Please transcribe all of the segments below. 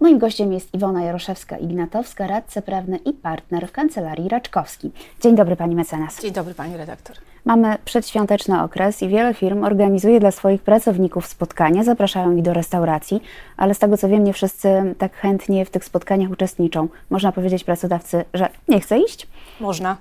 Moim gościem jest Iwona Jaroszewska-Ignatowska, radca prawny i partner w Kancelarii Raczkowski. Dzień dobry Pani mecenas. Dzień dobry Pani redaktor. Mamy przedświąteczny okres i wiele firm organizuje dla swoich pracowników spotkania, zapraszają ich do restauracji, ale z tego co wiem, nie wszyscy tak chętnie w tych spotkaniach uczestniczą. Można powiedzieć pracodawcy, że nie chce iść? Można.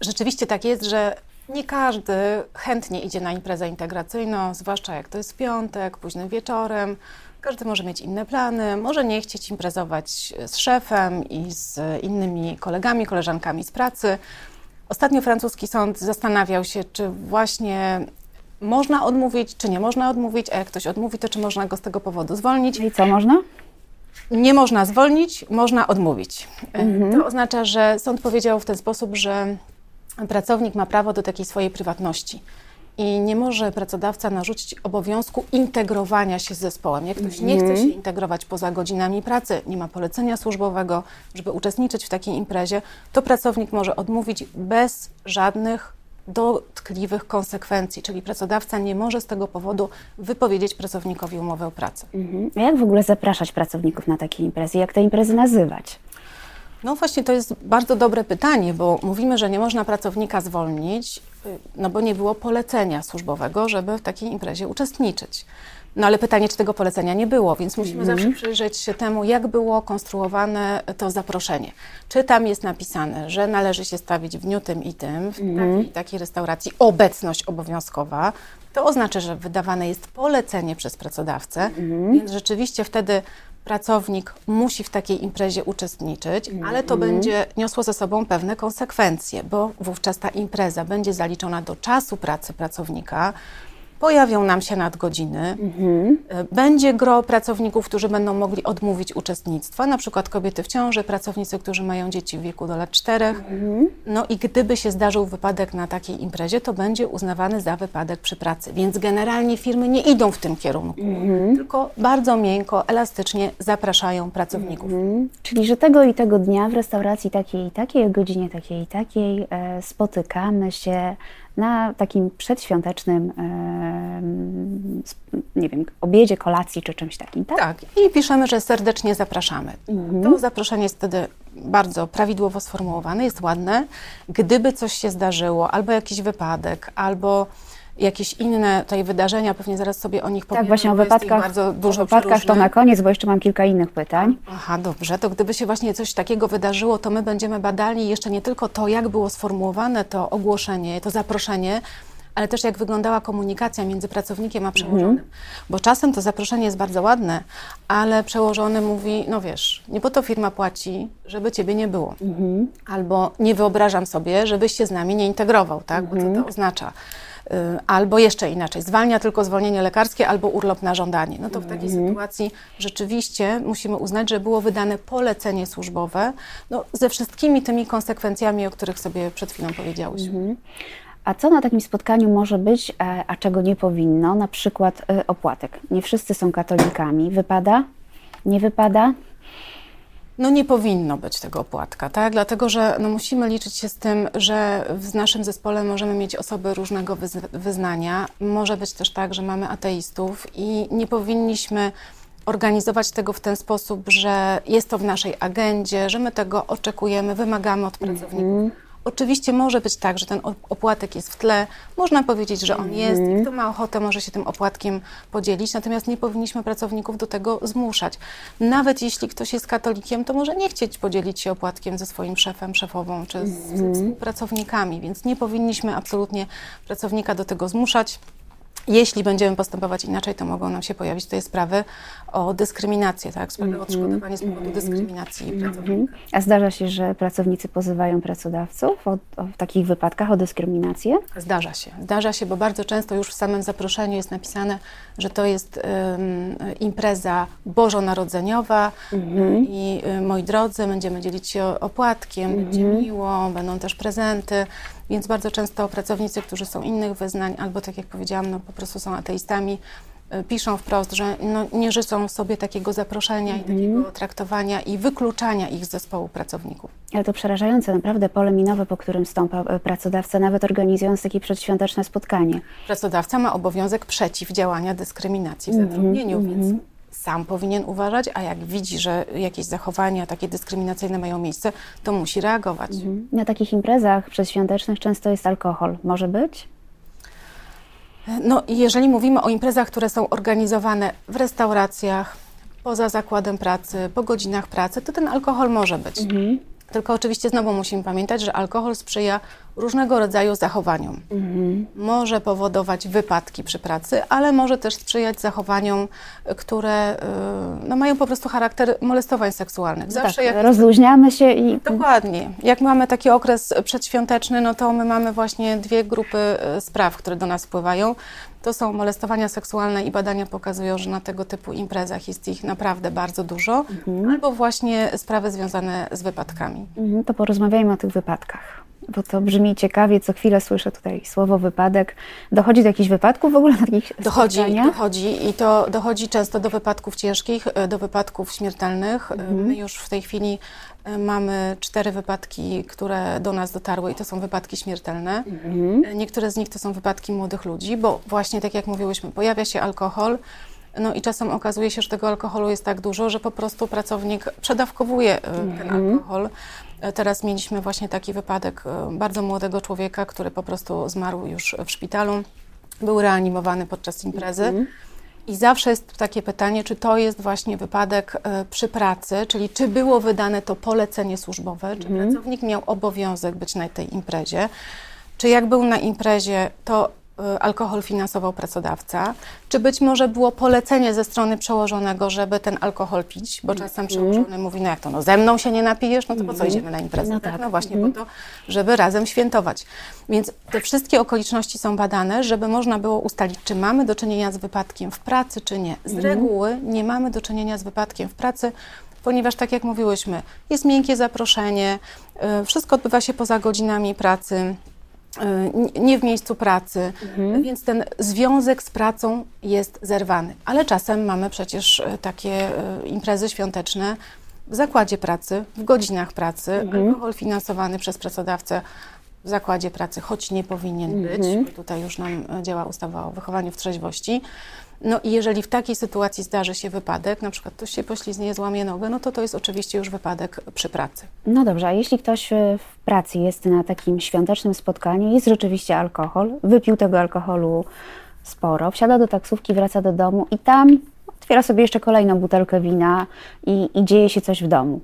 Rzeczywiście tak jest, że nie każdy chętnie idzie na imprezę integracyjną, zwłaszcza jak to jest w piątek, późnym wieczorem. Każdy może mieć inne plany, może nie chcieć imprezować z szefem i z innymi kolegami, koleżankami z pracy. Ostatnio francuski sąd zastanawiał się, czy właśnie można odmówić, czy nie można odmówić, a jak ktoś odmówi, to czy można go z tego powodu zwolnić. I co można? Nie można zwolnić, można odmówić. Mhm. To oznacza, że sąd powiedział w ten sposób, że pracownik ma prawo do takiej swojej prywatności. I nie może pracodawca narzucić obowiązku integrowania się z zespołem. Jak ktoś nie chce się integrować poza godzinami pracy, nie ma polecenia służbowego, żeby uczestniczyć w takiej imprezie, to pracownik może odmówić bez żadnych dotkliwych konsekwencji, czyli pracodawca nie może z tego powodu wypowiedzieć pracownikowi umowę o pracę. Mhm. A jak w ogóle zapraszać pracowników na takie imprezy? Jak te imprezy nazywać? No właśnie, to jest bardzo dobre pytanie, bo mówimy, że nie można pracownika zwolnić, no bo nie było polecenia służbowego, żeby w takiej imprezie uczestniczyć. No ale pytanie, czy tego polecenia nie było, więc musimy mm. zawsze przyjrzeć się temu, jak było konstruowane to zaproszenie. Czy tam jest napisane, że należy się stawić w dniu tym i tym, w mm. takiej, takiej restauracji obecność obowiązkowa, to oznacza, że wydawane jest polecenie przez pracodawcę, mm. więc rzeczywiście wtedy pracownik musi w takiej imprezie uczestniczyć, ale to będzie niosło ze sobą pewne konsekwencje, bo wówczas ta impreza będzie zaliczona do czasu pracy pracownika, pojawią nam się nadgodziny, mhm. będzie gro pracowników, którzy będą mogli odmówić uczestnictwa, na przykład kobiety w ciąży, pracownicy, którzy mają dzieci w wieku do lat czterech. Mhm. No i gdyby się zdarzył wypadek na takiej imprezie, to będzie uznawany za wypadek przy pracy. Więc generalnie firmy nie idą w tym kierunku, mhm. tylko bardzo miękko, elastycznie zapraszają pracowników. Mhm. Czyli, że tego i tego dnia w restauracji takiej i takiej, o godzinie takiej i takiej e, spotykamy się na takim przedświątecznym, nie wiem, obiedzie, kolacji czy czymś takim, tak? Tak, i piszemy, że serdecznie zapraszamy. Mhm. To zaproszenie jest wtedy bardzo prawidłowo sformułowane, jest ładne. Gdyby coś się zdarzyło, albo jakiś wypadek, albo jakieś inne tutaj wydarzenia, pewnie zaraz sobie o nich powiemy. Tak, właśnie o wypadkach, bardzo dużo o wypadkach to na koniec, bo jeszcze mam kilka innych pytań. Aha, dobrze, to gdyby się właśnie coś takiego wydarzyło, to my będziemy badali jeszcze nie tylko to, jak było sformułowane to ogłoszenie, to zaproszenie, ale też jak wyglądała komunikacja między pracownikiem a przełożonym. Mhm. Bo czasem to zaproszenie jest bardzo ładne, ale przełożony mówi, no wiesz, nie po to firma płaci, żeby ciebie nie było. Mhm. Albo nie wyobrażam sobie, żebyś się z nami nie integrował, tak? Bo co to mhm. oznacza? Y, albo jeszcze inaczej, zwalnia tylko zwolnienie lekarskie albo urlop na żądanie. No to w takiej mhm. sytuacji rzeczywiście musimy uznać, że było wydane polecenie służbowe no, ze wszystkimi tymi konsekwencjami, o których sobie przed chwilą powiedziałyśmy. Mhm. A co na takim spotkaniu może być, e, a czego nie powinno? Na przykład e, opłatek. Nie wszyscy są katolikami. Wypada? Nie wypada? No nie powinno być tego opłatka, tak? Dlatego, że no musimy liczyć się z tym, że w naszym zespole możemy mieć osoby różnego wyznania. Może być też tak, że mamy ateistów i nie powinniśmy organizować tego w ten sposób, że jest to w naszej agendzie, że my tego oczekujemy, wymagamy od pracowników. Mm -hmm. Oczywiście może być tak, że ten opłatek jest w tle, można powiedzieć, że on jest i mhm. kto ma ochotę może się tym opłatkiem podzielić, natomiast nie powinniśmy pracowników do tego zmuszać. Nawet jeśli ktoś jest katolikiem, to może nie chcieć podzielić się opłatkiem ze swoim szefem, szefową czy z mhm. współpracownikami, więc nie powinniśmy absolutnie pracownika do tego zmuszać. Jeśli będziemy postępować inaczej, to mogą nam się pojawić tutaj sprawy o dyskryminację, tak? Sprawy mm -hmm. odszkodowanie z powodu mm -hmm. dyskryminacji mm -hmm. pracownika. A zdarza się, że pracownicy pozywają pracodawców o, o, w takich wypadkach o dyskryminację? Zdarza się. Zdarza się, bo bardzo często już w samym zaproszeniu jest napisane, że to jest um, impreza bożonarodzeniowa mhm. i y, moi drodzy, będziemy dzielić się opłatkiem, będzie mhm. miło, będą też prezenty. Więc bardzo często pracownicy, którzy są innych wyznań, albo tak jak powiedziałam, no po prostu są ateistami, y, piszą wprost, że no, nie życzą sobie takiego zaproszenia mm. i takiego mhm. traktowania i wykluczania ich z zespołu pracowników. Ale to przerażające, naprawdę pole minowe, po którym stąpa y, pracodawca, nawet organizując takie przedświąteczne spotkanie. Pracodawca ma obowiązek przeciwdziałania dyskryminacji w mhm, zatrudnieniu, mm więc sam powinien uważać, a jak widzi, że jakieś zachowania takie dyskryminacyjne mają miejsce, to musi reagować. Mhm. Na takich imprezach przedświątecznych często jest alkohol. Może być? No, jeżeli mówimy o imprezach, które są organizowane w restauracjach, poza zakładem pracy, po godzinach pracy, to ten alkohol może być. Mhm. Tylko oczywiście znowu musimy pamiętać, że alkohol sprzyja różnego rodzaju zachowaniom. Mhm. Może powodować wypadki przy pracy, ale może też sprzyjać zachowaniom, które y, no, mają po prostu charakter molestowań seksualnych. Zawsze tak, jak... rozluźniamy się i... Dokładnie. Jak mamy taki okres przedświąteczny, no to my mamy właśnie dwie grupy y, spraw, które do nas wpływają. To są molestowania seksualne i badania pokazują, że na tego typu imprezach jest ich naprawdę bardzo dużo, mhm. albo właśnie sprawy związane z wypadkami. Mhm, to porozmawiajmy o tych wypadkach bo to brzmi ciekawie, co chwilę słyszę tutaj słowo wypadek. Dochodzi do jakichś wypadków w ogóle na takich Dochodzi, dochodzi i to dochodzi często do wypadków ciężkich, e, do wypadków śmiertelnych. E, mhm. My już w tej chwili e, mamy cztery wypadki, które do nas dotarły i to są wypadki śmiertelne. Mhm. Niektóre z nich to są wypadki młodych ludzi, bo właśnie tak jak mówiłyśmy, pojawia się alkohol, no i czasem okazuje się, że tego alkoholu jest tak dużo, że po prostu pracownik przedawkowuje ten mhm. alkohol. Teraz mieliśmy właśnie taki wypadek e, bardzo młodego człowieka, który po prostu zmarł już w szpitalu. Był reanimowany podczas imprezy. -hmm. I zawsze jest takie pytanie, czy to jest właśnie wypadek e, przy pracy, czyli czy było wydane to polecenie służbowe, czy mm. pracownik miał obowiązek być na tej imprezie, czy jak był na imprezie, to alkohol finansował pracodawca, czy być może było polecenie ze strony przełożonego, żeby ten alkohol pić, bo czasem mm. przełożony mówi, no jak to, no ze mną się nie napijesz, no to po co mhm. idziemy na imprezę? No, tak? tak. no właśnie po to, żeby razem świętować. Więc te wszystkie okoliczności są badane, żeby można było ustalić, czy mamy do czynienia z wypadkiem w pracy, czy nie. Z reguły nie mamy do czynienia z wypadkiem w pracy, ponieważ tak jak mówiłyśmy, jest miękkie zaproszenie, y, wszystko odbywa się poza godzinami pracy, Y, nie w miejscu pracy, mhm. więc ten związek z pracą jest zerwany. Ale czasem mamy przecież y, takie y, imprezy świąteczne w zakładzie pracy, w godzinach pracy, mhm. alkohol finansowany przez pracodawcę w zakładzie pracy, choć nie powinien być. Mhm. Tutaj już nam działa ustawa o wychowaniu w trzeźwości. No i jeżeli w takiej sytuacji zdarzy się wypadek, na przykład ktoś się poślizgnie, złamie nogę, no to to jest oczywiście już wypadek przy pracy. No dobrze, a jeśli ktoś e, w pracy jest na takim świątecznym spotkaniu, jest rzeczywiście alkohol, wypił tego alkoholu sporo, wsiada do taksówki, wraca do domu i tam otwiera sobie jeszcze kolejną butelkę wina i, i dzieje się coś w domu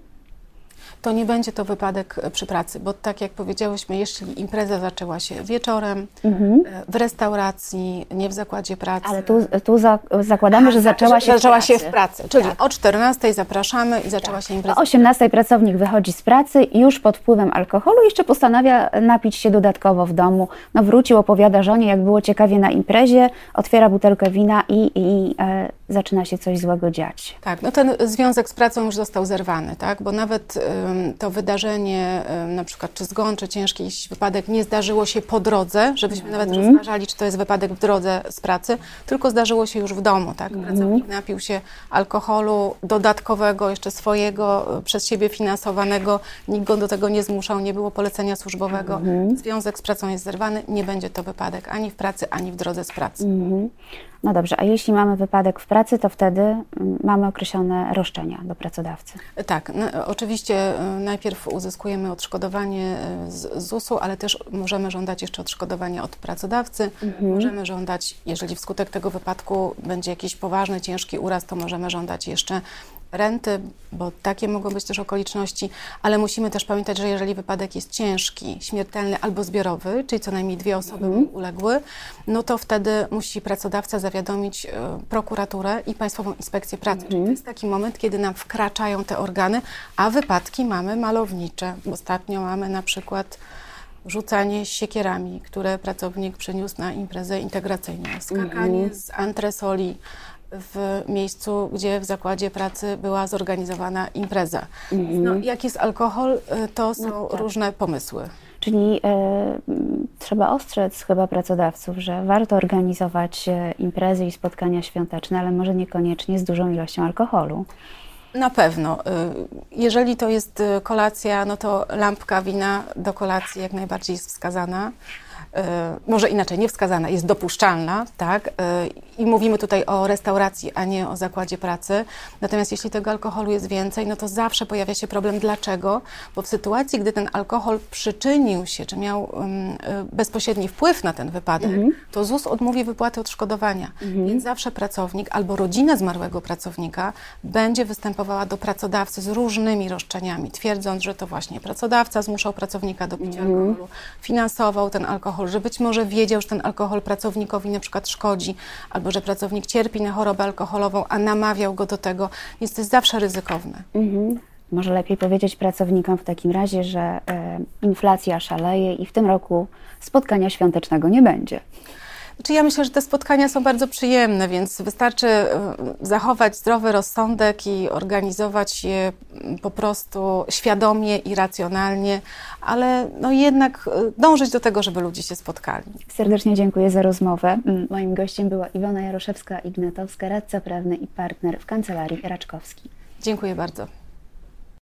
to nie będzie to wypadek e, przy pracy, bo tak jak powiedziałyśmy, jeśli impreza zaczęła się wieczorem, mhm. E, w restauracji, nie w zakładzie pracy. Ale tu, tu za, zakładamy, że zaczęła się zaczęła w pracy. się w pracy, czyli tak. o 14 zapraszamy i zaczęła tak. się impreza. O 18 pracownik wychodzi z pracy już pod wpływem alkoholu, jeszcze postanawia napić się dodatkowo w domu. No wrócił, opowiada żonie, jak było ciekawie na imprezie, otwiera butelkę wina i, i e, zaczyna się coś złego dziać. Tak, no ten związek z pracą już został zerwany, tak, bo nawet to wydarzenie, na przykład czy zgon, czy ciężki wypadek nie zdarzyło się po drodze, żebyśmy nawet mm. rozważali, czy to jest wypadek w drodze z pracy, tylko zdarzyło się już w domu, tak? Mhm. Pracownik mm. napił się alkoholu dodatkowego, jeszcze swojego, e, przez siebie finansowanego, nikt go do tego nie zmuszał, nie było polecenia służbowego, mm. związek z pracą jest zerwany, nie będzie to wypadek ani w pracy, ani w drodze z pracy. No dobrze, a jeśli mamy wypadek w pracy, to wtedy mm, mamy określone roszczenia do pracodawcy. Tak, no, oczywiście y, najpierw uzyskujemy odszkodowanie y, z ZUS-u, ale też możemy żądać jeszcze odszkodowania od pracodawcy. Mhm. Możemy żądać, jeżeli wskutek tego wypadku będzie jakiś poważny, ciężki uraz, to możemy żądać jeszcze renty, bo takie mogą być też okoliczności, ale musimy też pamiętać, że jeżeli wypadek jest ciężki, śmiertelny albo zbiorowy, czyli co najmniej dwie osoby mhm. uległy, no to wtedy musi pracodawca zawiadomić e, prokuraturę i Państwową Inspekcję Pracy. Mhm. Czyli to jest taki moment, kiedy nam wkraczają te organy, a wypadki mamy malownicze. Ostatnio mamy na przykład rzucanie siekierami, które pracownik przyniósł na imprezę integracyjną, skakanie mhm. z antresoli, w miejscu, gdzie w zakładzie pracy była zorganizowana impreza. Mhm. No, jak jest alkohol, y, to są no, tak. różne pomysły. Czyli e, trzeba ostrzec chyba pracodawców, że warto organizować e, imprezy i spotkania świąteczne, ale może niekoniecznie z dużą ilością alkoholu. Na pewno. Y, jeżeli to jest y, kolacja, no to lampka wina do kolacji jak najbardziej jest wskazana. E, może inaczej, niewskazana, jest dopuszczalna, tak? E, I mówimy tutaj o restauracji, a nie o zakładzie pracy. Natomiast jeśli tego alkoholu jest więcej, no to zawsze pojawia się problem. Dlaczego? Bo w sytuacji, gdy ten alkohol przyczynił się, czy miał um, bezpośredni wpływ na ten wypadek, to ZUS odmówi wypłaty odszkodowania. Więc zawsze pracownik albo rodzina zmarłego pracownika będzie występowała do pracodawcy z różnymi roszczeniami, twierdząc, że to właśnie pracodawca zmuszał pracownika do picia alkoholu, finansował ten alkohol, że być może wiedział, że ten alkohol pracownikowi na przykład szkodzi, albo że pracownik cierpi na chorobę alkoholową, a namawiał go do tego, więc to jest zawsze ryzykowne. Mhm. Może lepiej powiedzieć pracownikom w takim razie, że e, inflacja szaleje i w tym roku spotkania świątecznego nie będzie. Znaczy ja myślę, że te spotkania są bardzo przyjemne, więc wystarczy e, zachować zdrowy rozsądek i organizować je mm, po prostu świadomie i racjonalnie, ale no jednak e, dążyć do tego, żeby ludzie się spotkali. Serdecznie dziękuję za rozmowę. Mm, Moim gościem była Iwona Jaroszewska-Ignatowska, radca prawny i partner w kancelarii Raczkowski. Dziękuję bardzo.